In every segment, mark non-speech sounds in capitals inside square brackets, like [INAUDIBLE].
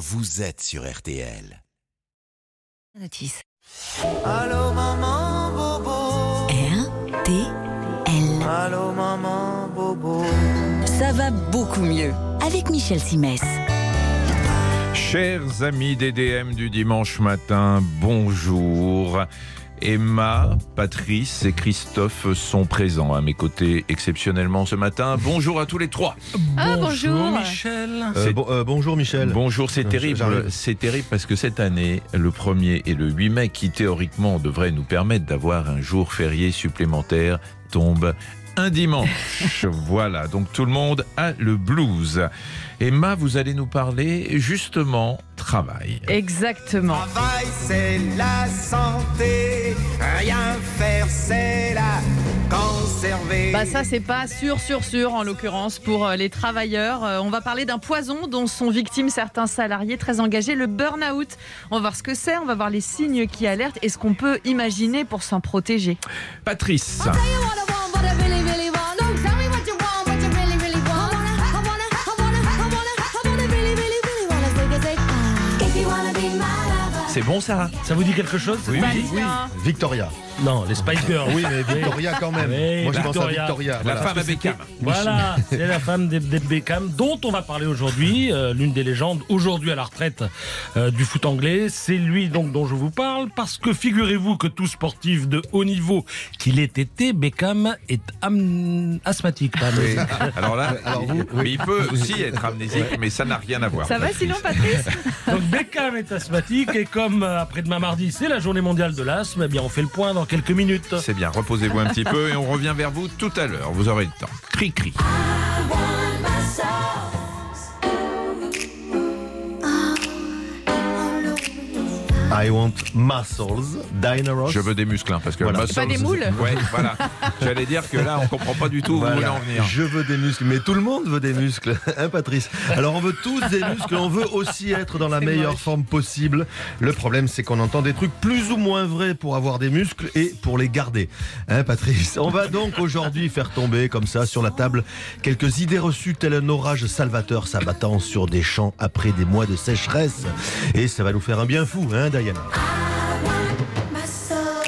vous êtes sur RTL. Notice. Allô maman bobo. R-T-L. Allô maman bobo. Ça va beaucoup mieux avec Michel Simès. Chers amis DDM du dimanche matin, bonjour. Emma, Patrice et Christophe sont présents à mes côtés exceptionnellement ce matin. Bonjour à tous les trois. Ah, bonjour. Michel. C'est- bon- euh, bonjour Michel. Bonjour, c'est Euh, terrible. C'est terrible parce que cette année, le 1er et le 8 mai, qui théoriquement devraient nous permettre d'avoir un jour férié supplémentaire, tombent un dimanche. [LAUGHS] voilà, donc tout le monde a le blues. Emma, vous allez nous parler justement travail. Exactement. Travail c'est la santé. Rien faire c'est la conserver. Bah ça c'est pas sûr sûr sûr en l'occurrence pour euh, les travailleurs. Euh, On va parler d'un poison dont sont victimes certains salariés très engagés, le burn-out. On va voir ce que c'est, on va voir les signes qui alertent et ce qu'on peut imaginer pour s'en protéger. Patrice. C'est bon ça? Ça vous dit quelque chose Oui, Bah, oui. tiens. Victoria. Non, les Spice Girls. Oui, mais Victoria quand même. Oui, Moi je pense à Victoria. Victoria. La voilà. femme à Beckham. Voilà, [LAUGHS] c'est la femme des, des Beckham dont on va parler aujourd'hui, euh, l'une des légendes aujourd'hui à la retraite euh, du foot anglais. C'est lui donc dont je vous parle parce que figurez-vous que tout sportif de haut niveau qu'il ait été, Beckham est am- asthmatique. pas Oui. amnésique. [LAUGHS] Alors là, Alors vous, mais il peut aussi être amnésique, mais ça n'a rien à voir. Ça va sinon Patrice [LAUGHS] Donc Beckham est asthmatique et comme euh, après-demain mardi c'est la journée mondiale de l'asthme, eh bien on fait le point dans quelques minutes. C'est bien, reposez-vous un petit peu et on revient vers vous tout à l'heure. Vous aurez le temps. Cri-cri. I want muscles, Diana Ross. Je veux des muscles, hein, parce que Voilà. muscles- Pas des moules Ouais, voilà. J'allais dire que là, on comprend pas du tout où vous voulez en venir. Je veux des muscles, mais tout le monde veut des muscles, [LAUGHS] hein Patrice Alors on veut tous des muscles, on veut aussi être dans la meilleure moche. forme possible. Le problème c'est qu'on entend des trucs plus ou moins vrais pour avoir des muscles et pour les garder. Hein Patrice On va donc aujourd'hui faire tomber comme ça sur la table quelques idées reçues tel un orage salvateur s'abattant sur des champs après des mois de sécheresse. Et ça va nous faire un bien fou, hein Diana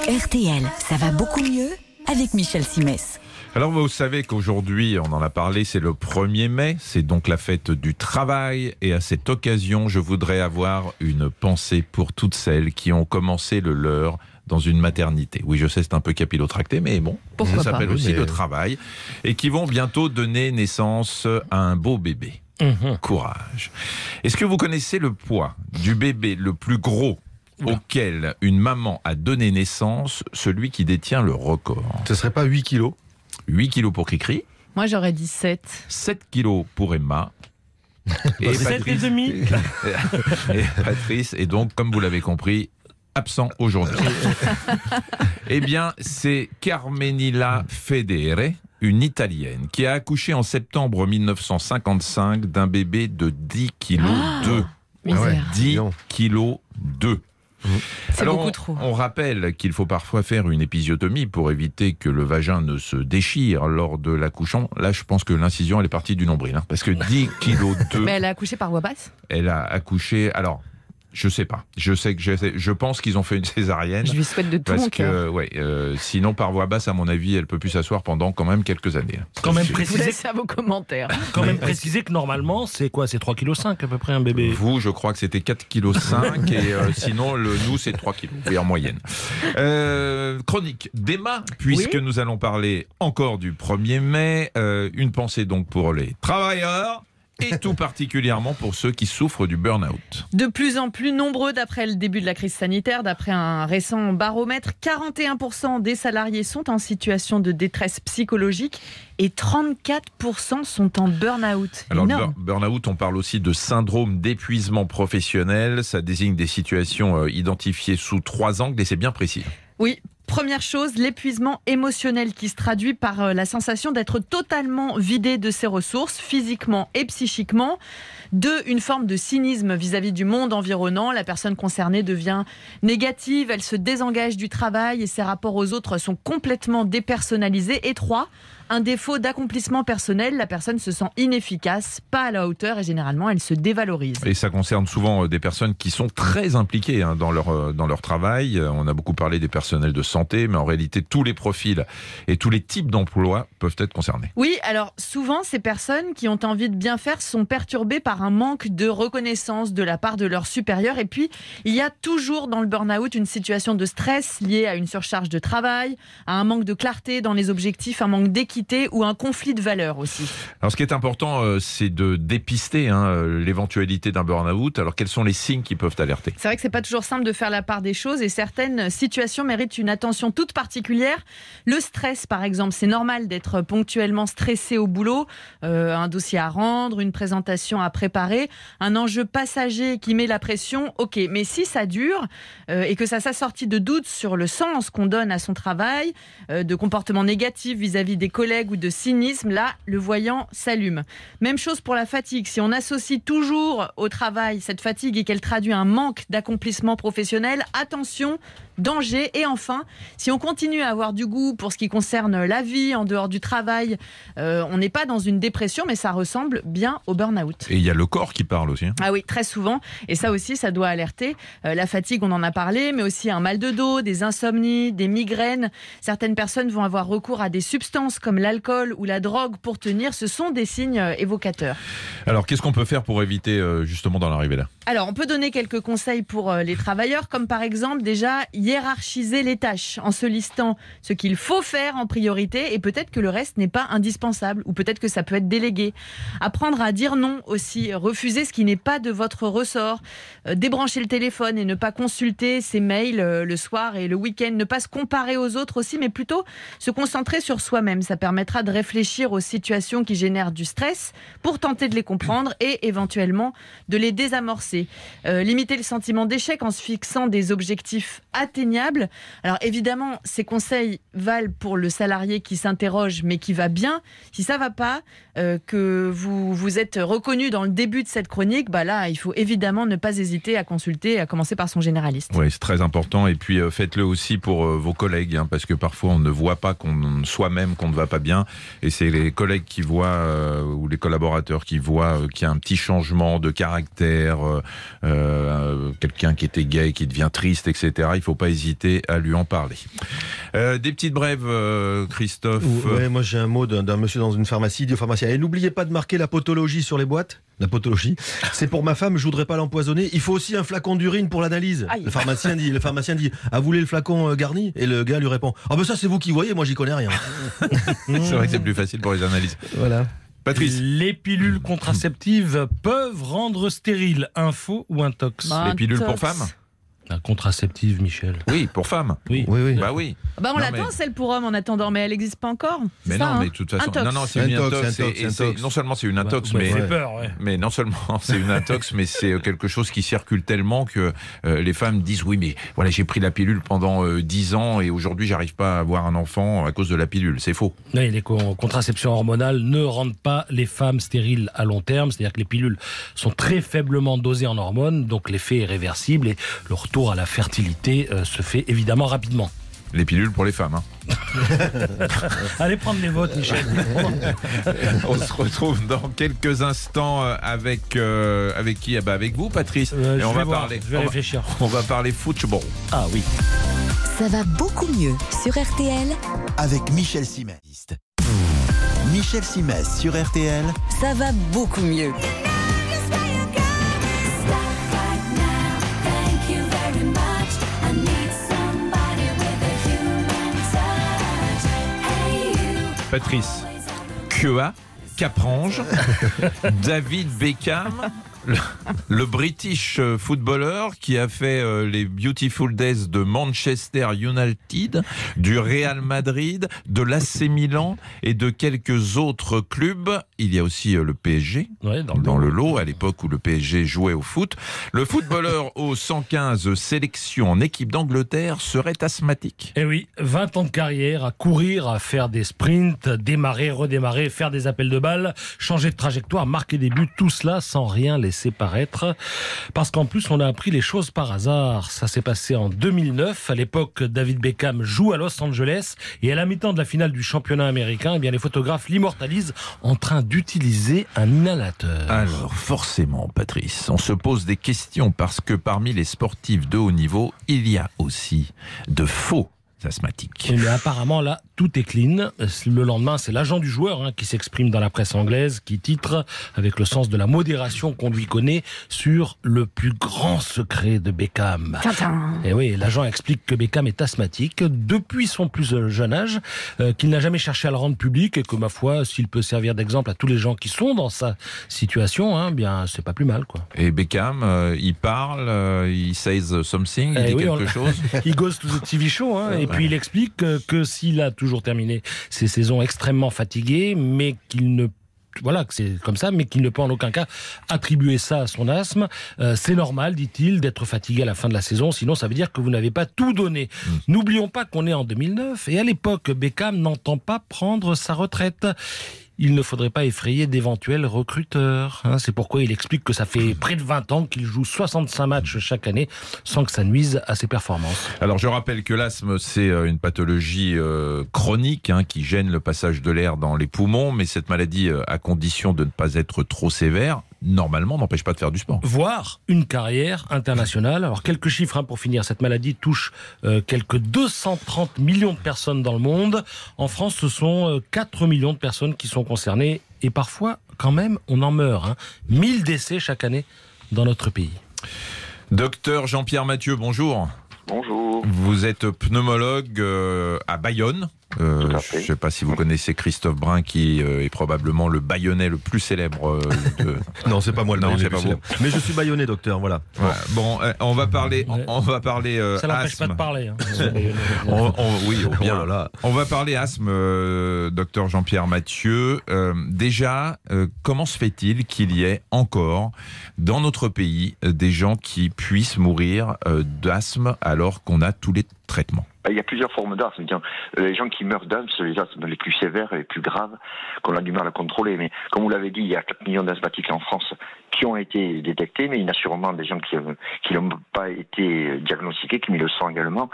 RTL, ça va beaucoup mieux avec Michel Simès. Alors, vous savez qu'aujourd'hui, on en a parlé, c'est le 1er mai, c'est donc la fête du travail. Et à cette occasion, je voudrais avoir une pensée pour toutes celles qui ont commencé le leur dans une maternité. Oui, je sais, c'est un peu capillotracté, mais bon, Pourquoi ça s'appelle aussi mais- le travail. Et qui vont bientôt donner naissance à un beau bébé. Mhm. Courage. Est-ce que vous connaissez le poids du bébé le plus gros auquel une maman a donné naissance, celui qui détient le record Ce serait pas 8 kilos? 8 kilos pour Cricri, Moi j'aurais dit 7. 7 kilos pour Emma. [LAUGHS] Et Sept et Patrice, demi. [LAUGHS] et Patrice est donc, comme vous l'avez compris, absent aujourd'hui. [LAUGHS] eh bien, c'est Carmenilla Federe, une Italienne, qui a accouché en septembre 1955 d'un bébé de 10 kilos Ah 2. Misère. 10 Non. kilos 2. C'est beaucoup on, trop. on rappelle qu'il faut parfois faire une épisiotomie pour éviter que le vagin ne se déchire lors de l'accouchement. Là, je pense que l'incision, elle est partie du nombril. hein, parce que [LAUGHS] 10 kilos 2, Mais elle a accouché par voie basse? Elle a accouché. Alors, je sais pas. Je sais que je, je pense qu'ils ont fait une [LAUGHS] césarienne. Je lui souhaite de tout Parce mon cœur. que, ouais, euh, sinon, par voie basse, à mon avis, elle peut plus s'asseoir pendant quand même quelques années. Quand même vous préciser, laisse à vos commentaires. [LAUGHS] quand même préciser que normalement c'est quoi? C'est 3,5 kg à peu près un bébé. Vous, je crois que c'était 4,5 kg et euh, [LAUGHS] sinon, le, nous, c'est 3 kg, oui, en moyenne. Euh, chronique d'Emma, puisque nous allons parler encore du 1er mai. Euh, une pensée donc pour les travailleurs et tout particulièrement pour ceux qui souffrent du burn-out. De plus en plus nombreux d'après le début de la crise sanitaire, d'après un récent baromètre, 41% des salariés sont en situation de détresse psychologique et 34% sont en burn-out. Alors, Énorme. burn-out, on parle aussi de syndrome d'épuisement professionnel. Ça désigne des situations euh, identifiées sous trois angles et c'est bien précis. Oui, première chose, l'épuisement émotionnel qui se traduit par euh, la sensation d'être totalement vidé de ses ressources, physiquement et psychiquement. Deux, une forme de cynisme vis-à-vis du monde environnant. La personne concernée devient négative, elle se désengage du travail et ses rapports aux autres sont complètement dépersonnalisés. Et trois, un défaut d'accomplissement personnel. La personne se sent inefficace, pas à la hauteur et généralement elle se dévalorise. Et ça concerne souvent euh, des personnes qui sont très impliquées hein, dans, leur, euh, dans leur travail. Euh, On a beaucoup parlé des personnels de santé, mais en réalité, tous les profils et tous les types d'emplois peuvent être concernés. Oui, alors souvent ces personnes qui ont envie de bien faire sont perturbées par un manque de reconnaissance de la part de leurs supérieurs. Et puis, il y a toujours dans le burn-out une situation de stress liée à une surcharge de travail, à un manque de clarté dans les objectifs, un manque d'équité ou un conflit de valeurs aussi. Alors, ce qui est important, euh, c'est de dépister hein, euh, l'éventualité d'un burn-out. Alors, quels sont les signes qui peuvent alerter? C'est vrai que c'est pas toujours simple de faire la part des choses et certaines situations méritent une attention toute particulière. Le stress, par exemple, c'est normal d'être ponctuellement stressé au boulot, euh, un dossier à rendre, une présentation à préparer, un enjeu passager qui met la pression. Ok, mais si ça dure euh, et que ça s'assortit de doutes sur le sens qu'on donne à son travail, euh, de comportements négatifs vis-à-vis des collègues ou de cynisme, là, le voyant s'allume. Même chose pour la fatigue. Si on associe toujours au travail cette fatigue et qu'elle traduit un manque d'accomplissement professionnel, attention, danger. Et enfin, si on continue à avoir du goût pour ce qui concerne la vie en dehors du travail, euh, on n'est pas dans une dépression, mais ça ressemble bien au burn-out. Et il y a le corps qui parle aussi. hein. Ah oui, très souvent. Et ça aussi, ça doit alerter. Euh, la fatigue, on en a parlé, mais aussi un mal de dos, des insomnies, des migraines. Certaines personnes vont avoir recours à des substances comme l'alcool ou la drogue pour tenir. Ce sont des signes euh, évocateurs. Alors, qu'est-ce qu'on peut faire pour éviter justement d'en arriver là? Alors, on peut donner quelques conseils pour les travailleurs, comme par exemple déjà hiérarchiser les tâches en se listant ce qu'il faut faire en priorité et peut-être que le reste n'est pas indispensable ou peut-être que ça peut être délégué. Apprendre à dire non aussi, refuser ce qui n'est pas de votre ressort, Euh, débrancher le téléphone et ne pas consulter ses mails euh, le soir et le week-end, ne pas se comparer aux autres aussi, mais plutôt se concentrer sur soi-même. Ça permettra de réfléchir aux situations qui génèrent du stress pour tenter de les comprendre et éventuellement de les désamorcer. Euh, limiter le sentiment d'échec en se fixant des objectifs Alors évidemment, ces conseils valent pour le salarié qui s'interroge mais qui va bien. Si ça va pas, euh, que vous vous êtes reconnu dans le début de cette chronique, bah là, il faut évidemment ne pas hésiter à consulter, à commencer par son généraliste. Oui, c'est très important. Et puis, euh, faites-le aussi pour euh, vos collègues, hein, parce que parfois, on ne voit pas qu'on soi-même qu'on ne va pas bien. Et c'est les collègues qui voient, ou les collaborateurs qui voient qu'il y a un petit changement de caractère, quelqu'un qui était gay, qui devient triste, etc. Il faut hésiter à lui en parler. Euh, des petites brèves, euh, Christophe. Ouais, moi j'ai un mot d'un d'un monsieur dans une pharmacie, au pharmacien Et n'oubliez pas de marquer la potologie sur les boîtes. La potologie, c'est pour ma femme, je voudrais pas l'empoisonner. Il faut aussi un flacon d'urine pour l'analyse. Aïe. Le pharmacien dit, le pharmacien dit, ah vous voulez le flacon euh, garni? Et le gars lui répond, ah ben ça c'est vous qui voyez, moi j'y connais rien. [LAUGHS] C'est vrai que c'est plus facile pour les analyses. Voilà. Patrice. Les pilules contraceptives peuvent rendre stérile un faux ou un tox. Bah, Les pilules pour femmes La contraceptive, Michel. Oui, pour femmes. Oui. Oui, oui. Bah oui. Bah on l'attend mais- celle pour homme en attendant, mais elle n'existe pas encore. Mais non, hein mais de toute façon. Intox. Non, non, c'est Un une tox, intox. Non seulement c'est une intox, Bah, mais. ça fait Ouais. peur, ouais. Mais non seulement [LAUGHS] c'est une intox, mais c'est quelque chose qui circule tellement que euh, les femmes disent oui, mais voilà, j'ai pris la pilule pendant euh, 10 ans et aujourd'hui j'arrive pas à avoir un enfant à cause de la pilule. C'est faux. Oui, les co- contraceptions hormonales ne rendent pas les femmes stériles à long terme, c'est-à-dire que les pilules sont très faiblement dosées en hormones, donc l'effet est réversible et le retour à la fertilité euh, se fait évidemment rapidement. Les pilules pour les femmes. hein. [LAUGHS] Allez prendre les votes, Michel. [LAUGHS] On se retrouve dans quelques instants euh, avec euh, avec qui? Ah bah Avec vous, Patrice. Euh, et on vais va voir, parler. je vais on va- réfléchir. on va parler football. Ah oui. Ça va beaucoup mieux sur RTL. Avec Michel Simès. Michel Simès sur RTL. Ça va beaucoup mieux. Patrice. Kua, Caprange, [LAUGHS] David Beckham, le, [LAUGHS] le British footballeur qui a fait euh, les Beautiful Days de Manchester United, du Real Madrid, de l'AC Milan et de quelques autres clubs. Il y a aussi euh, le PSG Ouais, dans le dans le lot à l'époque où le PSG jouait au foot. Le footballeur [LAUGHS] aux 115 sélections en équipe d'Angleterre serait asthmatique. Eh oui, 20 ans de carrière à courir, à faire des sprints, démarrer, redémarrer, faire des appels de balles, changer de trajectoire, marquer des buts, tout cela sans rien laisser paraître. Parce qu'en plus, on a appris les choses par hasard. Ça s'est passé en 2009. À l'époque, David Beckham joue à Los Angeles et à la mi-temps de la finale du championnat américain, eh bien, les photographes l'immortalisent en train d'utiliser un inhalateur. Alors, forcément, Patrice, on se pose des questions parce que parmi les sportifs de haut niveau, il y a aussi de faux asthmatiques. Mais apparemment, là, tout est clean. Le lendemain, c'est l'agent du joueur hein, qui s'exprime dans la presse anglaise, qui titre, avec le sens de la modération qu'on lui connaît, sur le plus grand secret de Beckham. Et oui, l'agent explique que Beckham est asthmatique depuis son plus jeune âge, euh, qu'il n'a jamais cherché à le rendre public et que, ma foi, s'il peut servir d'exemple à tous les gens qui sont dans sa situation, hein, bien, c'est pas plus mal, quoi. Et Beckham, euh, il parle, euh, il says something, il Eh dit oui, quelque on- chose. [LAUGHS] Il goes to the TV show, hein, et puis il explique que, que s'il a toujours terminé ses saisons extrêmement fatigué, mais qu'il ne voilà, que c'est comme ça, mais qu'il ne peut en aucun cas attribuer ça à son asthme. Euh, c'est normal, dit-il, d'être fatigué à la fin de la saison, sinon ça veut dire que vous n'avez pas tout donné. N'oublions pas qu'on est en 2009, et à l'époque, Beckham n'entend pas prendre sa retraite. Il ne faudrait pas effrayer d'éventuels recruteurs. hein. c'est pourquoi il explique que ça fait près de 20 ans qu'il joue 65 matchs chaque année sans que ça nuise à ses performances. Alors je rappelle que l'asthme c'est euh, une pathologie euh, chronique hein, qui gêne le passage de l'air dans les poumons, mais cette maladie, euh, à condition de ne pas être trop sévère, normalement n'empêche pas de faire du sport. voire une carrière internationale. Alors quelques chiffres hein, pour finir. Cette maladie touche euh, quelques 230 millions de personnes dans le monde. En France, ce sont euh, 4 millions de personnes qui sont concernées. Et parfois, quand même, on en meurt. Hein. 1000 décès chaque année dans notre pays. Docteur Jean-Pierre Mathieu, bonjour. Bonjour. Vous êtes pneumologue euh, à Bayonne. Euh, je ne sais pas si vous connaissez Christophe Brun, qui euh, est probablement le Bayonnais le plus célèbre. euh, de... [LAUGHS] Non, c'est pas moi le le plus vous. célèbre. Mais je suis baïonné, docteur, voilà. Bon, euh, on va parler. Ouais. On, on va parler. euh, Ça n'empêche pas de parler. hein. [LAUGHS] On- on- oui, oh, bien. Oh là là. On va parler asthme, euh, docteur Jean-Pierre Mathieu. Euh, déjà, euh, comment se fait-il qu'il y ait encore dans notre pays euh, des gens qui puissent mourir euh, d'asthme alors qu'on a tous les traitements? Il y a plusieurs formes d'asthme. Euh, Les gens qui meurent d'asthme, c'est les asthmes les plus sévères et les plus graves qu'on a du mal à contrôler. Mais comme vous l'avez dit, il y a 4 millions d'asthmatiques en France qui ont été détectés, mais il y en a sûrement des gens qui qui n'ont pas été diagnostiqués, qui le sang également.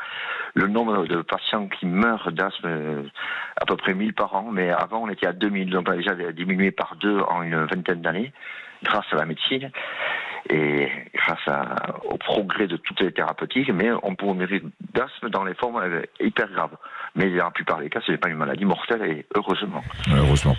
Le nombre de patients qui meurent d'asthme, euh, à peu près 1000 par an, mais avant on était à 2000, donc on a déjà diminué par deux en une vingtaine d'années grâce à la médecine et grâce à- au progrès de toutes les thérapeutiques, mais on peut mourir d'asthme dans les formes euh, hyper graves. Mais dans la plupart des cas, ce n'est pas une maladie mortelle, et heureusement. Heureusement.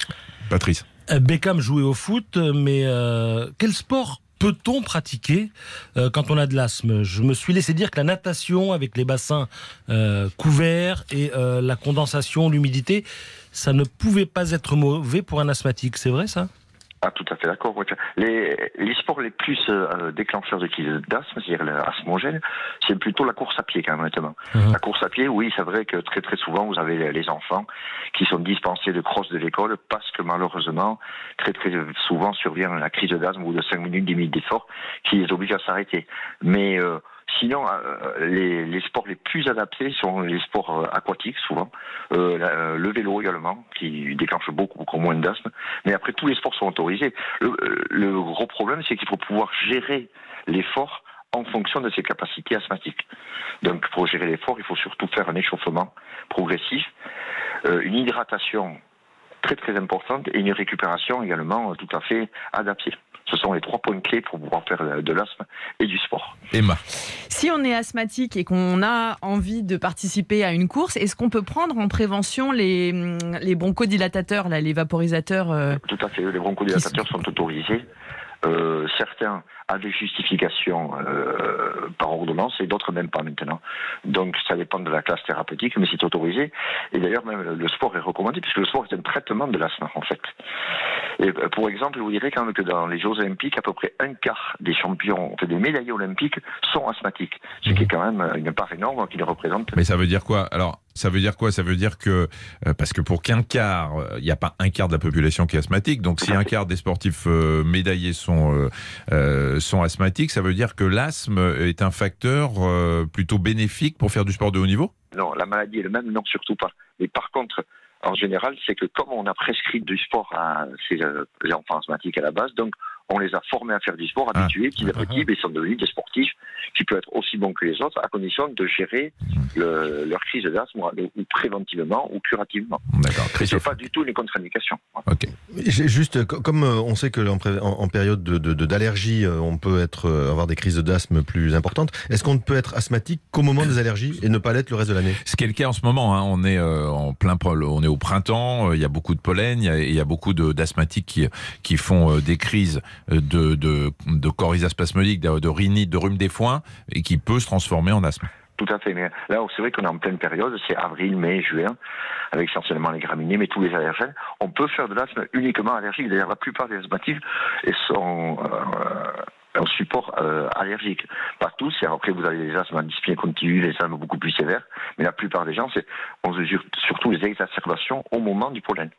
Patrice. Euh, Beckham jouait au foot, mais euh, quel sport peut-on pratiquer euh, quand on a de l'asthme? Je me suis laissé dire que la natation avec les bassins euh, couverts et euh, la condensation, l'humidité, ça ne pouvait pas être mauvais pour un asthmatique. C'est vrai ça? Ah, tout à fait d'accord. Les, les sports les plus euh, déclencheurs de crise d'asthme, c'est-à-dire l'asthmogène, c'est plutôt la course à pied quand même maintenant. Mhm. La course à pied, oui, c'est vrai que très très souvent vous avez les- les enfants qui sont dispensés de crosse de l'école parce que malheureusement, très très souvent survient la crise d'asthme ou de 5 minutes, 10 minutes d'effort qui les oblige à s'arrêter. Mais euh, Sinon, euh, les, les sports les plus adaptés sont les sports euh, aquatiques, souvent. Euh, euh, le vélo également, qui déclenche beaucoup, beaucoup moins d'asthme. Mais après, tous les sports sont autorisés. Le, le gros problème, c'est qu'il faut pouvoir gérer l'effort en fonction de ses capacités asthmatiques. Donc, pour gérer l'effort, il faut surtout faire un échauffement progressif, euh, une hydratation très très importante et une récupération également tout à fait adaptée. Ce sont les trois points clés pour pouvoir faire euh, de l'asthme et du sport. Emma. Si on est asthmatique et qu'on a envie de participer à une course, est-ce qu'on peut prendre en prévention les, hum, les bronchodilatateurs, là, les vaporisateurs euh, Tout à fait, les bronchodilatateurs sont autorisés. Euh, certains à des justifications euh, par ordonnance et d'autres même pas maintenant. Donc ça dépend de la classe thérapeutique, mais c'est autorisé. Et d'ailleurs même le sport est recommandé puisque le sport est un traitement de l'asthme en fait. Et euh, pour exemple, je vous dirais quand même que dans les Jeux Olympiques, à peu près un quart des champions, des médaillés olympiques sont asthmatiques, ce qui est quand même une part énorme qui les représente. Mais ça veut dire quoi? Alors, ça veut dire quoi? Ça veut dire que, euh, parce que pour qu'un quart, euh, il n'y a pas un quart de la population qui est asthmatique, donc si un quart des sportifs euh, médaillés sont, euh, euh, sont asthmatiques, ça veut dire que l'asthme est un facteur euh, plutôt bénéfique pour faire du sport de haut niveau? Non, la maladie est le même, non, surtout pas. Mais par contre, en général, c'est que comme on a prescrit du sport à ces euh, enfants asthmatiques à la base, donc on les a formés à faire du sport, Ah. habitués, petit à petit, mais ils sont devenus des sportifs qui peuvent être aussi bons que les autres, à condition de gérer le- leur crise d'asthme, ou préventivement ou curativement. D'accord, C'est pas du tout une contre-indication. Ok. Juste, co- comme euh, on sait que en, période de- de- de- d'allergie, euh, on peut être, euh, avoir des crises d'asthme plus importantes, est-ce qu'on ne peut être asthmatique qu'au moment des allergies et ne pas l'être le reste de l'année? Ce qui est le cas en ce moment, hein, on est euh, en plein on est au printemps, euh, il y a beaucoup de pollen, il y a, il y a beaucoup d'asthmatiques qui, qui font euh, des crises de, de, de de, de rhinite, de rhume des foins, et qui peut se transformer en asthme. Tout à fait. Mais là, c'est vrai qu'on est en pleine période, c'est avril, mai, juin, avec essentiellement les graminées, mais tous les allergènes. On peut faire de l'asthme uniquement allergique. D'ailleurs, la plupart des asthmatiques sont euh, un support euh, allergique. Pas tous. Après, vous avez les asthmes à dyspnée continue, les asthmes beaucoup plus sévères. Mais la plupart des gens, on mesure surtout les exacerbations au moment du pollen.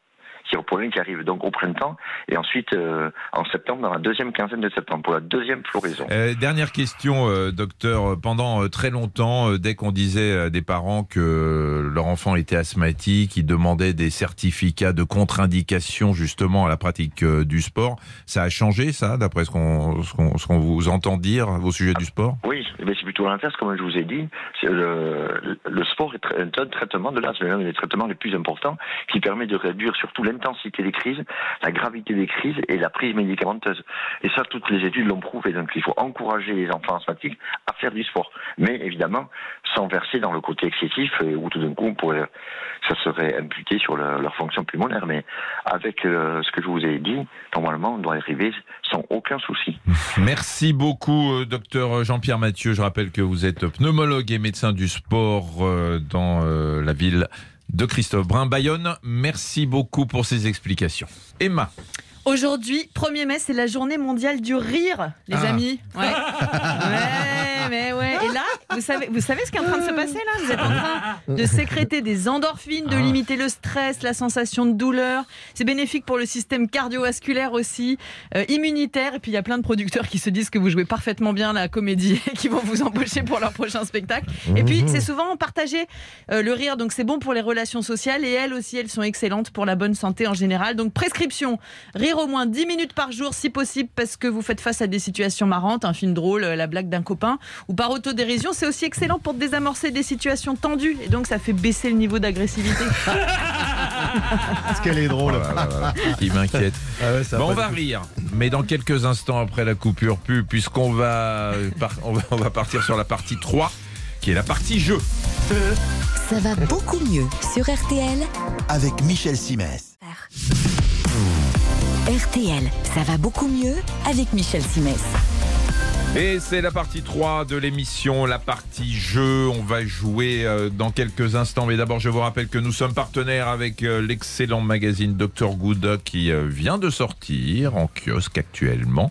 Le pollen qui arrive donc au printemps et ensuite euh, en septembre, dans la deuxième quinzaine de septembre, pour la deuxième floraison. Euh, dernière question, euh, docteur. Pendant très longtemps, dès qu'on disait à des parents que leur enfant était asthmatique, ils demandaient des certificats de contre-indication justement à la pratique du sport. Ça a changé, ça, d'après ce qu'on ce qu'on vous entend dire au sujet du sport? Oui, mais c'est plutôt l'inverse, comme je vous ai dit. Le, le sport est un traitement de l'asthme, l'un des traitements les plus importants, qui permet de réduire surtout l'intensité des crises, la gravité des crises et la prise médicamenteuse. Et ça, toutes les études l'ont prouvé. Donc, il faut encourager les enfants asthmatiques à faire du sport. Mais évidemment, sans verser dans le côté excessif, et où tout d'un coup, ça serait imputé sur le- leur fonction pulmonaire. Mais avec euh, ce que je vous ai dit, normalement, on doit arriver sans aucun souci. Merci beaucoup, euh, docteur Jean-Pierre Mathieu. Je rappelle que vous êtes pneumologue et médecin du sport euh, dans euh, la ville de Christophe Brun, Bayonne. Merci beaucoup pour ces explications. Emma, Aujourd'hui, 1er mai, c'est la journée mondiale du rire, les Ah. amis. [LAUGHS] Ouais. ouais, mais ouais. Et là, vous savez, vous savez ce qui est en train de se passer là? Vous êtes en train de sécréter des endorphines, de limiter le stress, la sensation de douleur. C'est bénéfique pour le système cardiovasculaire aussi, euh, immunitaire. Et puis il y a plein de producteurs qui se disent que vous jouez parfaitement bien la comédie [LAUGHS] et qui vont vous embaucher pour leur prochain spectacle. Et puis c'est souvent partagé euh, le rire, donc c'est bon pour les relations sociales et elles aussi, elles sont excellentes pour la bonne santé en général. Donc prescription, rire au moins 10 minutes par jour si possible parce que vous faites face à des situations marrantes, un film drôle, euh, la blague d'un copain ou par autodérision. C'est aussi excellent pour désamorcer des situations tendues et donc ça fait baisser le niveau d'agressivité. [LAUGHS] Parce qu'elle est drôle. Oh là là là là, il m'inquiète. [LAUGHS] Ah ouais, Bon, on va rire, mais dans quelques instants après la coupure pub, puisqu'on va, par- on va, on va partir sur la partie 3, qui est la partie jeu. Ça va beaucoup mieux sur RTL. Avec Michel Simès. RTL, ça va beaucoup mieux avec Michel Simès. Et c'est la partie 3 de l'émission, la partie jeu. On va jouer euh, dans quelques instants. Mais d'abord, je vous rappelle que nous sommes partenaires avec euh, l'excellent magazine Dr Good qui euh, vient de sortir en kiosque actuellement.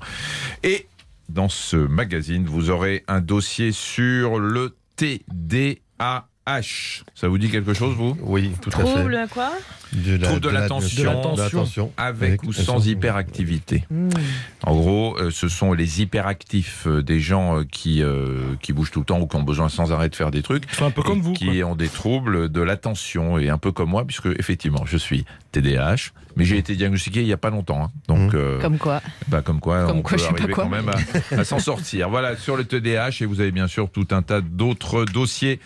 Et dans ce magazine, vous aurez un dossier sur le TDAH. Ça vous dit quelque chose, vous? Oui, tout à fait. Trouble quoi? De Trouble de l'attention. de l'attention. avec ou sans hyperactivité. En gros, euh, ce sont les hyperactifs euh, des gens euh, qui, euh, qui bougent tout le temps ou qui ont besoin sans arrêt de faire des trucs. Ils sont un peu comme vous. Qui ont des troubles de l'attention et un peu comme moi, puisque effectivement, je suis TDAH, mais j'ai été diagnostiqué il n'y a pas longtemps. hein. Donc, euh, Comme quoi bah, comme quoi, Comme on quoi, peut je sais pas arriver quoi. quand même à, à s'en sortir. Voilà, sur le TDAH, et vous avez bien sûr tout un tas d'autres dossiers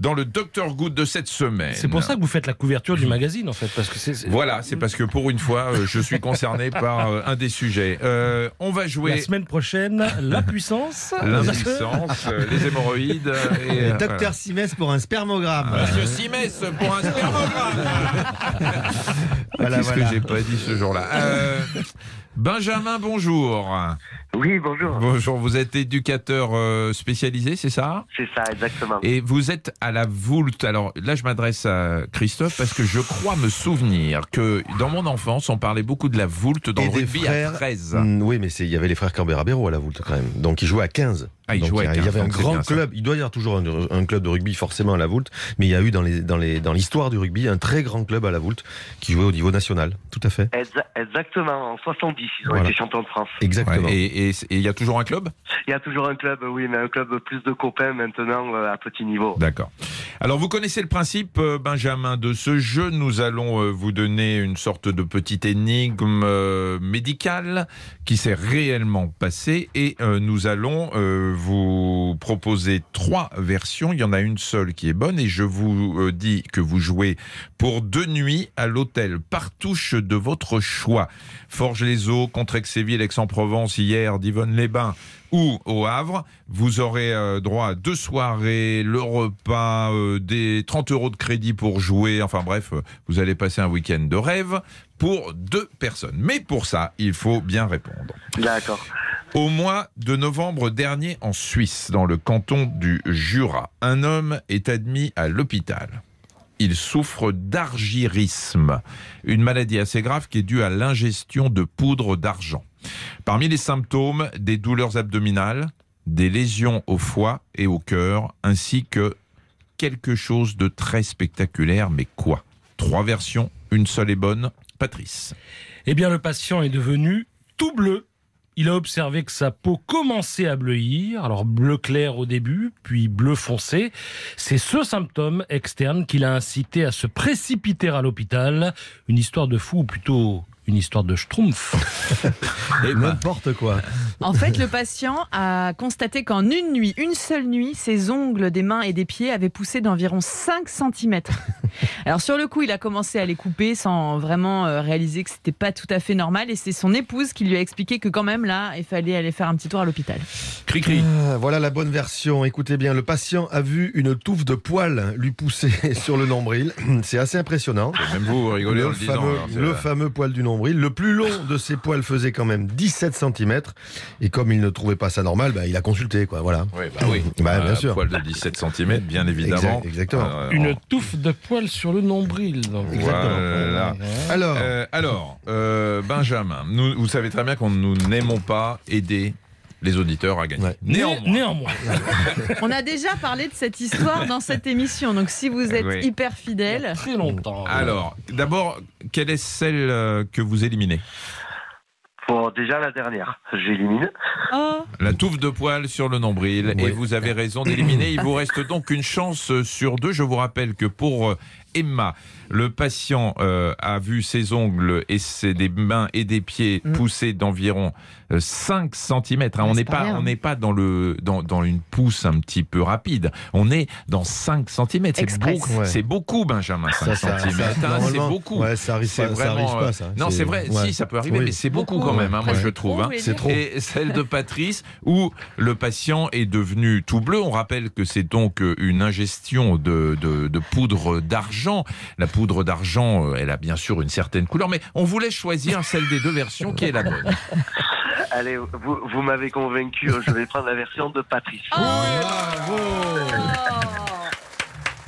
dans le Dr Good de cette semaine. C'est pour ça que vous faites la couverture du magazine, en fait, parce que c'est. Voilà, c'est parce que pour une fois, euh, je suis concerné [LAUGHS] par euh, un des sujets. Euh, on va La jouer semaine prochaine, la puissance. [LAUGHS] l'impuissance, les hémorroïdes et euh, Docteur Simès pour un spermogramme. Monsieur Simès pour un spermogramme. [LAUGHS] Voilà, Qu'est-ce voilà. que j'ai pas dit ce jour-là? Euh, Benjamin, bonjour. Oui, bonjour. Bonjour, vous êtes éducateur euh, spécialisé, c'est ça? C'est ça, exactement. Et vous êtes à la voulte. Alors là, je m'adresse à Christophe parce que je crois me souvenir que dans mon enfance, on parlait beaucoup de la voulte dans Et le des rugby frères- à 13. Mm, oui, mais il y avait les frères Cambera-Béraud à la voûte quand même. Donc ils jouaient à 15. Ah, il Donc, il y a- il y avait un grand ça. club. Il doit y avoir toujours un, un club de rugby forcément à la Voulte, mais il y a eu dans les dans les dans l'histoire du rugby un très grand club à la Voulte qui jouait au niveau national. Tout à fait. Exa- exactement, en 70, ils ont Voilà. été champions de France. Exactement. Ouais, et il y a toujours un club? Il y a toujours un club, oui, mais un club plus de copains maintenant euh, à petit niveau. D'accord. Alors vous connaissez le principe, euh, Benjamin, de ce jeu? Nous allons euh, vous donner une sorte de petite énigme euh, médicale qui s'est réellement passée et euh, nous allons euh, vous proposer trois versions. Il y en a une seule qui est bonne et je vous euh, dis que vous jouez pour deux nuits à l'hôtel Partouche de votre choix. Forges-les-Eaux, Contrexéville, Aix-en-Provence, hier, Divonne-les-Bains ou au Havre. Vous aurez euh, droit à deux soirées, le repas, euh, des 30 euros de crédit pour jouer. Enfin bref, euh, vous allez passer un week-end de rêve pour deux personnes. Mais pour ça, il faut bien répondre. D'accord. Au mois de novembre dernier en Suisse, dans le canton du Jura, un homme est admis à l'hôpital. Il souffre d'argyrisme, une maladie assez grave qui est due à l'ingestion de poudre d'argent. Parmi les symptômes, des douleurs abdominales, des lésions au foie et au cœur, ainsi que quelque chose de très spectaculaire. Mais quoi? Trois versions, une seule est bonne. Patrice. Eh bien, le patient est devenu tout bleu. Il a observé que sa peau commençait à bleuir, alors bleu clair au début, puis bleu foncé. C'est ce symptôme externe qui l'a incité à se précipiter à l'hôpital. Une histoire de fou, ou plutôt une histoire de schtroumpf. [LAUGHS] Ben, N'importe quoi. En fait, le patient a constaté qu'en une nuit, une seule nuit, ses ongles des mains et des pieds avaient poussé d'environ 5 cm. Alors sur le coup, il a commencé à les couper sans vraiment euh, réaliser que c'était pas tout à fait normal et c'est son épouse qui lui a expliqué que quand même là, il fallait aller faire un petit tour à l'hôpital. Cri-cri. Ah, voilà la bonne version. Écoutez bien, le patient a vu une touffe de poils lui pousser [LAUGHS] sur le nombril. C'est assez impressionnant. Même vous, vous rigolez en Le disant. fameux, alors, c'est le fameux poil du nombril. Le plus long de ces poils faisait quand même 17 cm. Et comme il ne trouvait pas ça normal, bah, il a consulté. Quoi, voilà. Oui, bah oui. Bah, bien Un sûr. poil de 17 cm, bien évidemment. Exact- exactement. Euh, Une en- touffe de poils sur le nombril. donc. Voilà. Alors, Euh, alors, euh, Benjamin, nous, vous savez très bien qu'on nous n'aimons pas aider les auditeurs à gagner. Ouais. Néanmoins, Né- néanmoins. [LAUGHS] On a déjà parlé de cette histoire dans cette émission, donc si vous êtes Oui. hyper fidèle, Très longtemps. alors, d'abord, quelle est celle euh, que vous éliminez? Bon, déjà la dernière, j'élimine. oh, La touffe de poils sur le nombril. Oui. Et vous avez raison d'éliminer. Il vous reste donc une chance sur deux. Je vous rappelle que pour euh, Emma, le patient euh, a vu ses ongles et ses des mains et des pieds Mm. pousser d'environ euh, 5 cm. Ouais, on c'est n'est pas rien. on n'est pas dans le dans, dans une pousse un petit peu rapide. On est dans 5 cm. C'est beaucoup, Ouais. c'est beaucoup, Benjamin. 5 ça, ça, cm. c'est beaucoup. Ouais, ça arrive, C'est pas, ça vraiment, arrive euh, pas, ça. Non, c'est vrai. ouais. Si, ça peut arriver, Oui. mais c'est beaucoup, Beaucoup, quand même. hein, moi, ouais. je trouve. Hein. C'est trop. Et celle de Patrice, où le patient est devenu tout bleu. On rappelle que c'est donc euh, une ingestion de, de, de poudre d'argent. La poudre d'argent, euh, elle a bien sûr une certaine couleur, mais on voulait choisir celle des deux versions qui est la bonne. [LAUGHS] Allez, vous, vous m'avez convaincu, je vais prendre la version de Patrice. Oh.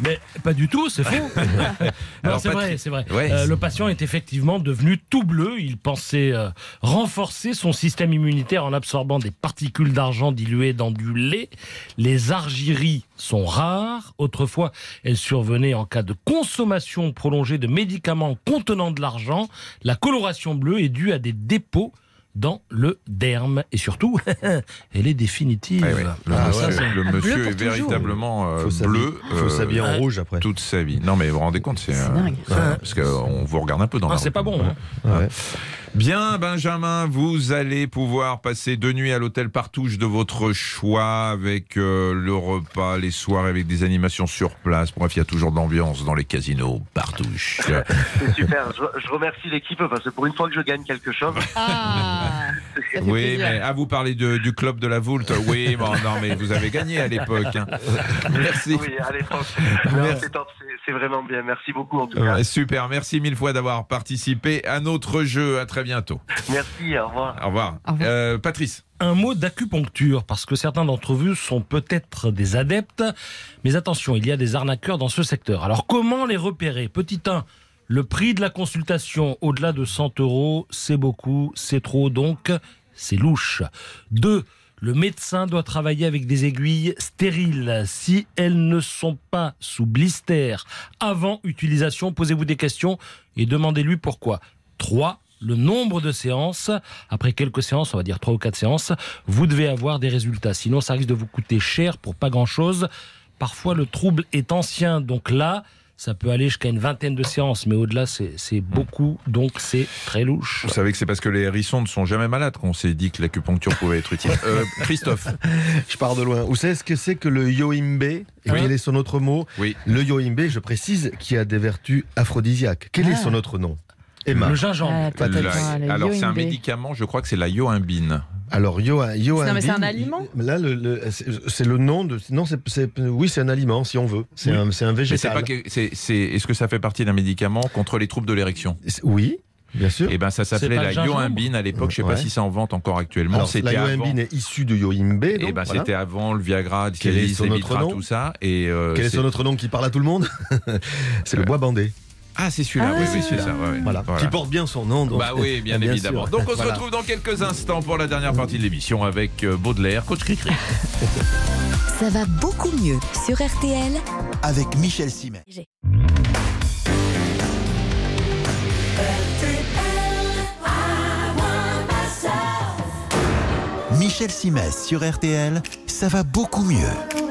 Mais pas du tout, c'est faux. [LAUGHS] non, c'est vrai, c'est vrai. Ouais, Euh, le patient est effectivement devenu tout bleu. Il pensait euh, renforcer son système immunitaire en absorbant des particules d'argent diluées dans du lait. Les argyries sont rares. Autrefois, elles survenaient en cas de consommation prolongée de médicaments contenant de l'argent. La coloration bleue est due à des dépôts dans le derme. Et surtout, [LAUGHS] elle est définitive. Ouais, ouais. Le Ah, monsieur, ouais. le Bleu monsieur pour est véritablement euh, Faut s'habiller- bleu. faut euh, s'habiller en rouge après. toute sa vie. Non, mais vous vous rendez compte, c'est C'est euh, parce qu'on vous regarde un peu dans Ah, la c'est pas bon. hein. Ouais. Bien, Benjamin, vous allez pouvoir passer deux nuits à l'hôtel Partouche de votre choix avec euh, le repas, les soirs avec des animations sur place. Bref, il y a toujours de l'ambiance dans les casinos Partouche. [LAUGHS] C'est super, je, je remercie l'équipe parce que pour une fois que je gagne quelque chose, Ah, [LAUGHS] oui, plaisir. mais à vous parler de- du club de la Voulte. Oui, bon, non, mais vous avez gagné à l'époque. hein. Merci. oui, à l'époque, [LAUGHS] c'est vraiment bien. Merci beaucoup en tout cas. Ouais, super, merci mille fois d'avoir participé à notre jeu. À très bientôt. Merci, au revoir. Au revoir. Au revoir. Euh, Patrice. un mot d'acupuncture, parce que certains d'entre vous sont peut-être des adeptes, mais attention, il y a des arnaqueurs dans ce secteur. Alors comment les repérer? Petit 1, le prix de la consultation au-delà de 100 euros, c'est beaucoup, c'est trop, donc c'est louche. 2. le médecin doit travailler avec des aiguilles stériles. Si elles ne sont pas sous blister avant utilisation, posez-vous des questions et demandez-lui pourquoi. 3 le nombre de séances. Après quelques séances, on va dire trois ou quatre séances, vous devez avoir des résultats. Sinon, ça risque de vous coûter cher pour pas grand-chose. Parfois, le trouble est ancien, donc là, ça peut aller jusqu'à une vingtaine de séances, mais au-delà, c'est beaucoup, donc c'est très louche. Vous savez que c'est parce que les hérissons ne sont jamais malades qu'on s'est dit que l'acupuncture pouvait être utile. [LAUGHS] Euh, Christophe Je pars de loin. Vous savez ce que c'est que le yoimbe Et quel est son autre mot? Oui. Le yoimbe, je précise, qui a des vertus aphrodisiaques. Quel est Ah. son autre nom? Emma. Le gingembre. Ah, La- pas, le Alors, c'est un médicament, je crois que c'est la yoimbine. Alors, yo, yo Non, mais c'est un aliment Là, le, le- c'est le nom de. Non, c'est, c'est- oui, c'est un aliment, si on veut. C'est Oui. un, c'est un Mais c'est végétal. pas que- c'est- c'est- Est-ce que ça fait partie d'un médicament contre les troubles de l'érection? C'est- Oui, bien sûr. Eh ben, ça s'appelait la yoimbine à l'époque. Je sais Ouais. pas si c'est en vente encore actuellement. Alors, C'était la yoimbine est issue de yoimbe. Eh donc, ben, voilà. c'était avant le Viagra, le Cialis, les tout ça. Et euh, Quel est son autre nom qui parle à tout le monde? [LAUGHS] C'est le Euh, bois bandé. Ah, c'est celui-là. Ah, oui, oui, c'est ouais, ouais. Voilà. Voilà. Qui porte bien son nom. donc- Bah oui, [LAUGHS] bien, Bien évidemment. sûr. Donc on se Voilà. retrouve dans quelques instants pour la dernière partie de l'émission avec euh, Baudelaire, coach Cricri. [LAUGHS] Ça va beaucoup mieux sur RTL. Avec Michel Simet. Michel Simès sur RTL, ça va beaucoup mieux.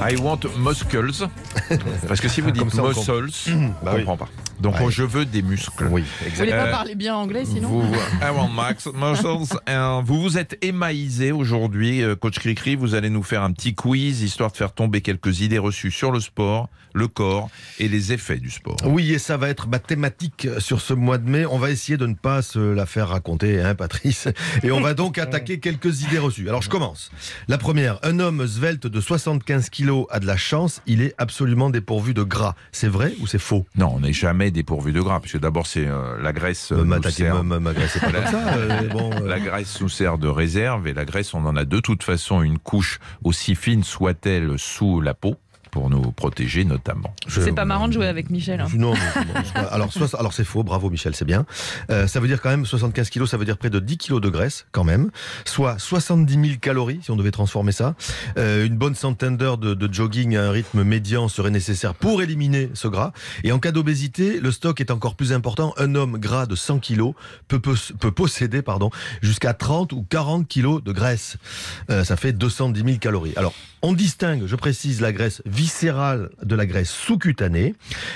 I want muscles. [LAUGHS] Parce que si vous dites muscles, [CLEARS THROAT] Bah on oui. comprend pas. Donc Ouais. je veux des muscles. Oui, Vous voulez Euh, pas parler bien anglais sinon Vous, I want max muscles. Euh, vous vous êtes émaïsé aujourd'hui, euh, coach Cricri. Vous allez nous faire un petit quiz histoire de faire tomber quelques idées reçues sur le sport, le corps et les effets du sport. Oui, et ça va être ma thématique sur ce mois de mai. On va essayer de ne pas se la faire raconter, hein, Patrice. [LAUGHS] Et on va donc attaquer quelques idées reçues. Alors, je commence. La première, un homme svelte de 75 kilos a de la chance, il est absolument dépourvu de gras. C'est vrai ou c'est faux? Non, on n'est jamais dépourvu de gras, puisque d'abord c'est euh, la graisse. euh, pas comme ça. euh, bon, La graisse nous sert de réserve et la graisse, on en a de toute façon une couche aussi fine soit-elle sous la peau pour nous protéger notamment. C'est pas marrant de jouer avec Michel. hein. Non, non, alors, alors c'est faux, bravo Michel, c'est bien. Euh, ça veut dire quand même 75 kilos, ça veut dire près de 10 kilos de graisse quand même, soit 70 000 calories si on devait transformer ça. Euh, une bonne centaine d'heures de, de jogging à un rythme médian serait nécessaire pour éliminer ce gras. Et en cas d'obésité, le stock est encore plus important. Un homme gras de 100 kilos peut, peut, peut posséder pardon, jusqu'à 30 ou 40 kilos de graisse. Euh, ça fait 210 000 calories. Alors, on distingue, je précise, la graisse viscérale de la graisse sous-cutanée.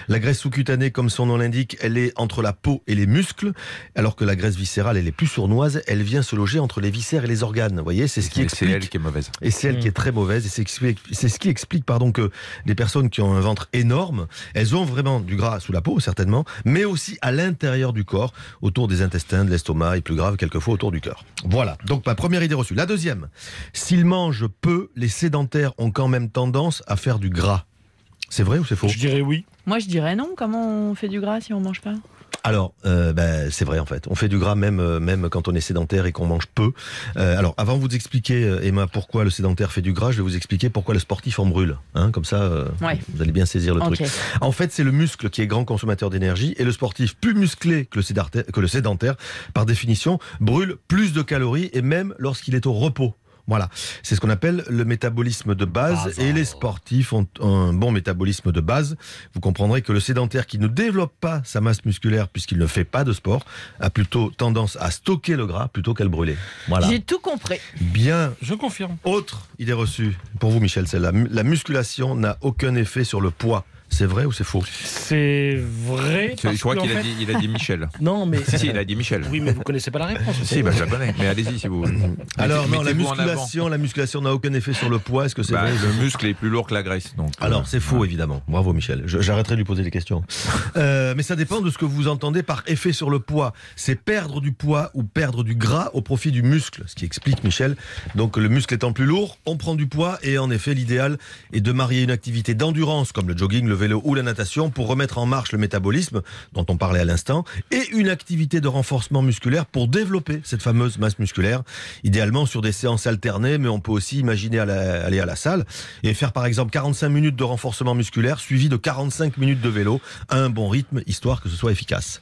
La graisse sous-cutanée, comme son nom l'indique, elle est entre la peau et les muscles, alors que la graisse viscérale, elle est plus sournoise, elle vient se loger entre les viscères et les organes. Vous voyez, c'est ce qui Et c'est explique. elle qui est mauvaise. Et c'est elle qui est très mauvaise. Et c'est explique- c'est ce qui explique pardon, que des personnes qui ont un ventre énorme, elles ont vraiment du gras sous la peau, certainement, mais aussi à l'intérieur du corps, autour des intestins, de l'estomac, et plus grave, quelquefois autour du cœur. Voilà. Donc, ma première idée reçue. La deuxième. S'ils mangent peu, les sédentaires ont quand même tendance à faire du gras. C'est vrai ou c'est faux? Je dirais oui. Moi je dirais non. Comment on fait du gras si on mange pas? Alors, euh, ben, c'est vrai en fait. On fait du gras même euh, même quand on est sédentaire et qu'on mange peu. Euh, alors, avant de vous expliquer, Emma, pourquoi le sédentaire fait du gras, je vais vous expliquer pourquoi le sportif en brûle. Hein, comme ça, euh, Ouais. vous allez bien saisir le truc. En fait, c'est le muscle qui est grand consommateur d'énergie et le sportif plus musclé que le sédentaire, que le sédentaire par définition, brûle plus de calories et même lorsqu'il est au repos. Voilà, c'est ce qu'on appelle le métabolisme de base et les sportifs ont un bon métabolisme de base. Vous comprendrez que le sédentaire qui ne développe pas sa masse musculaire puisqu'il ne fait pas de sport a plutôt tendance à stocker le gras plutôt qu'à le brûler. Voilà. J'ai tout compris. Bien. Je confirme. Autre idée reçue pour vous, Michel, c'est la, la musculation n'a aucun effet sur le poids. C'est vrai ou c'est faux? C'est vrai. Parce Je crois qu'il a fait- dit, il a dit Michel. [LAUGHS] Non, mais. Si, si, il a dit Michel. Oui, mais vous connaissez pas la réponse. Si, bah, je la connais. Mais allez-y si vous voulez. Alors non, la musculation, la musculation n'a aucun effet sur le poids. Est-ce que c'est Bah, vrai le muscle est plus lourd que la graisse. Donc, euh, Alors c'est faux évidemment. Bravo Michel. J'arrêterai de lui poser des questions. [LAUGHS] Euh, mais ça dépend de ce que vous entendez par effet sur le poids. C'est perdre du poids ou perdre du gras au profit du muscle, ce qui explique Michel. Donc le muscle étant plus lourd, on prend du poids et en effet l'idéal est de marier une activité d'endurance comme le jogging, le ou la natation pour remettre en marche le métabolisme dont on parlait à l'instant et une activité de renforcement musculaire pour développer cette fameuse masse musculaire. Idéalement sur des séances alternées, mais on peut aussi imaginer aller à la salle et faire par exemple 45 minutes de renforcement musculaire suivi de 45 minutes de vélo à un bon rythme histoire que ce soit efficace.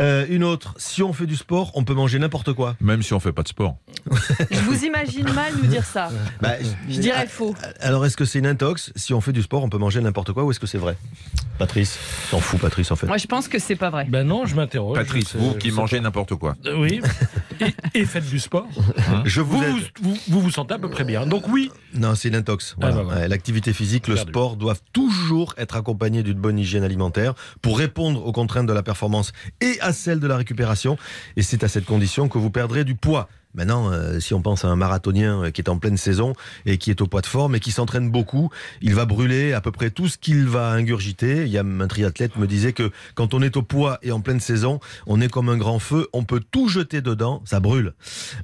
Euh, une autre, si on fait du sport, on peut manger n'importe quoi. Même si on fait pas de sport. Je vous imagine mal nous dire ça. [LAUGHS] Bah, Je dirais faux. Alors, est-ce que c'est une intox Si on fait du sport, on peut manger n'importe quoi ou est-ce que c'est vrai Patrice T'en fous, Patrice, en fait. Moi, je pense que c'est pas vrai. Ben non, je m'interroge. Patrice, vous qui mangez n'importe quoi. Euh, Oui. [LAUGHS] Et, et faites du sport. Je vous Vous vous, vous, vous vous sentez à peu près bien. Donc oui, Non, c'est une intox. Ah, Voilà. bah. Ouais, L'activité physique, le Perdu. sport doivent toujours être accompagnés d'une bonne hygiène alimentaire pour répondre aux contraintes de la performance et à celles de la récupération. Et c'est à cette condition que vous perdrez du poids. Maintenant, euh, si on pense à un marathonien euh, qui est en pleine saison et qui est au poids de forme et qui s'entraîne beaucoup, il va brûler à peu près tout ce qu'il va ingurgiter. Il y a un triathlète me disait que quand on est au poids et en pleine saison, on est comme un grand feu, on peut tout jeter dedans, ça brûle.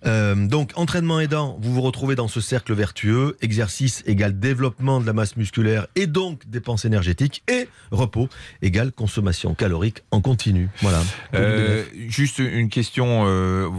Euh, donc, entraînement aidant, vous vous retrouvez dans ce cercle vertueux. Exercice égale développement de la masse musculaire et donc dépenses énergétiques. Et repos égale consommation calorique en continu. Voilà. Juste une question.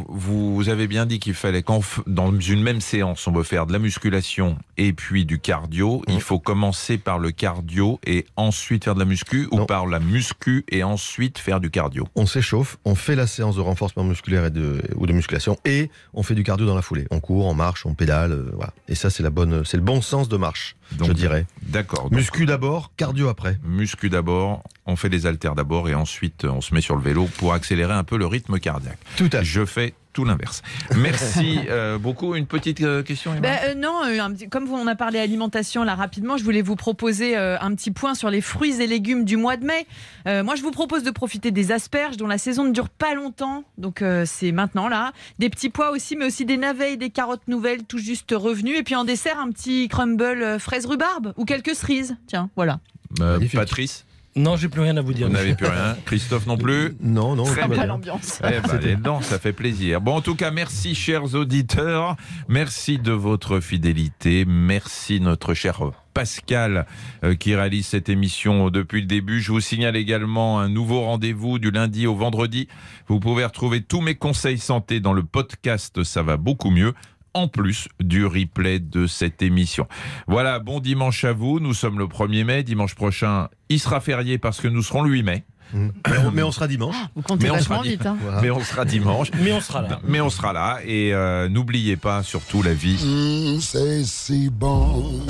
vous avez bien dit qu'il fallait qu'en dans une même séance, on veut faire de la musculation et puis du cardio. Il faut commencer par le cardio et ensuite faire de la muscu ou par la muscu et ensuite faire du cardio. On s'échauffe, on fait la séance de renforcement musculaire et de, ou de musculation et on fait du cardio dans la foulée. On court, on marche, on pédale, euh, voilà. Et ça, c'est la bonne, c'est le bon sens de marche, Donc, je dirais. D'accord. Muscu d'abord, cardio après. muscu d'abord, on fait les haltères d'abord et ensuite on se met sur le vélo pour accélérer un peu le rythme cardiaque. Tout à fait. Je fais tout l'inverse. Merci [LAUGHS] euh, beaucoup. Une petite euh, question, Emma Ben, euh, non, euh, un petit- comme on a parlé alimentation là rapidement, je voulais vous proposer euh, un petit point sur les fruits et légumes du mois de mai. Euh, moi, je vous propose de profiter des asperges dont la saison ne dure pas longtemps, donc euh, c'est maintenant là. Des petits pois aussi, mais aussi des navets et des carottes nouvelles tout juste revenues. Et puis en dessert, un petit crumble euh, fraise rhubarbe ou quelques cerises. Tiens, voilà. Euh. Patrice, non, j'ai plus rien à vous dire. vous n'avez plus rien. [LAUGHS] Christophe non plus. Non, non. Très bien. L'ambiance. Eh ben, allez dedans, ça fait plaisir. Bon, en tout cas, merci, chers auditeurs. Merci de votre fidélité. Merci, notre cher Pascal, euh, qui réalise cette émission depuis le début. Je vous signale également un nouveau rendez-vous du lundi au vendredi. Vous pouvez retrouver tous mes conseils santé dans le podcast Ça va beaucoup mieux. En plus du replay de cette émission. Voilà, bon dimanche à vous. Nous sommes le 1er mai. Dimanche prochain, il sera férié parce que nous serons le 8 mai. Mmh. Mais, on, mais on sera dimanche. Vous comptez Mais on sera vite. hein. Mais on sera dimanche. Mais on sera là. Mais on sera là et euh, n'oubliez pas surtout la vie. Mm, say C-bomb.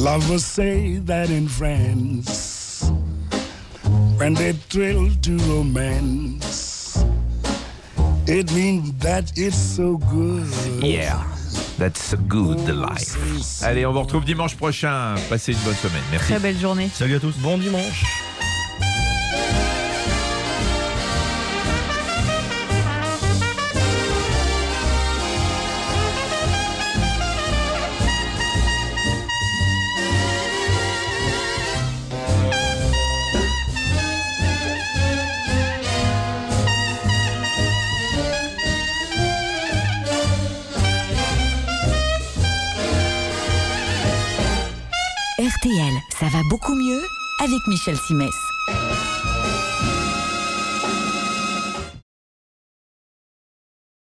Lovers say that in France, when they thrill to romance, it means that it's so good. Yeah, that's a good life. Allez, on vous retrouve dimanche prochain. Passez une bonne semaine. Merci. Très belle journée. Salut à tous. Bon dimanche. Michel Simès.